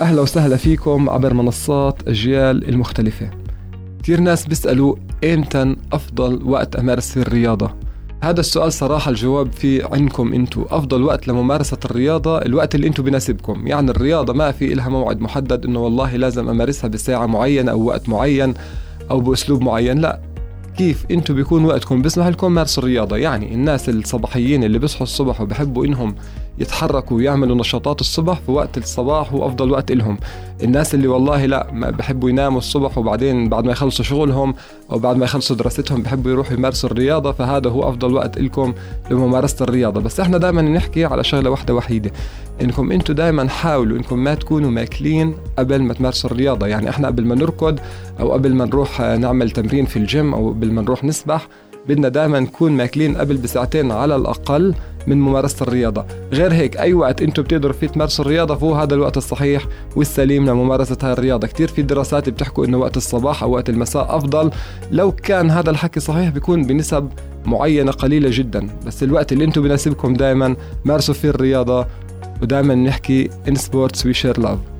أهلا وسهلا فيكم عبر منصات أجيال المختلفة. كثير ناس بيسألوا إمتى أفضل وقت أمارس الرياضة؟ هذا السؤال صراحة الجواب فيه عندكم أنتو. أفضل وقت لممارسة الرياضة الوقت اللي أنتو بناسبكم. يعني الرياضة ما في إلها موعد محدد إنه والله لازم أمارسها بساعة معينة أو وقت معين أو بأسلوب معين. لا. كيف أنتم بيكون وقتكم؟ بيسمح لكم مارسوا الرياضة. يعني الناس الصباحيين اللي بيصحوا الصبح وبحبوا إنهم يتحركوا ويعملوا نشاطات الصبح في وقت الصباح هو افضل وقت لهم الناس اللي والله لا ما بحبوا يناموا الصبح وبعدين بعد ما يخلصوا شغلهم أو بعد ما يخلصوا دراستهم بحبوا يروحوا يمارسوا الرياضة فهذا هو أفضل وقت لكم لممارسة الرياضة. بس إحنا دائما نحكي على شغلة واحدة وحيدة إنكم أنتم دائما حاولوا إنكم ما تكونوا ماكلين قبل ما تمارسوا الرياضة. يعني إحنا قبل ما نركض أو قبل ما نروح نعمل تمرين في الجيم أو قبل ما نروح نسبح بدنا دائما نكون ماكلين قبل بساعتين على الأقل من ممارسة الرياضة. غير هيك أي وقت أنتم بتقدروا فيه تمارسوا الرياضة فهو هذا الوقت الصحيح والسليم لممارسة هاي الرياضة. كثير في دراسات بتحكوا إنه وقت الصباح أو وقت المساء أفضل. لو كان هذا الحكي صحيح بيكون بنسب معينة قليلة جدا. بس الوقت اللي أنتم بناسبكم دائما مارسوا فيه الرياضة. ودائما نحكي in sports we share love.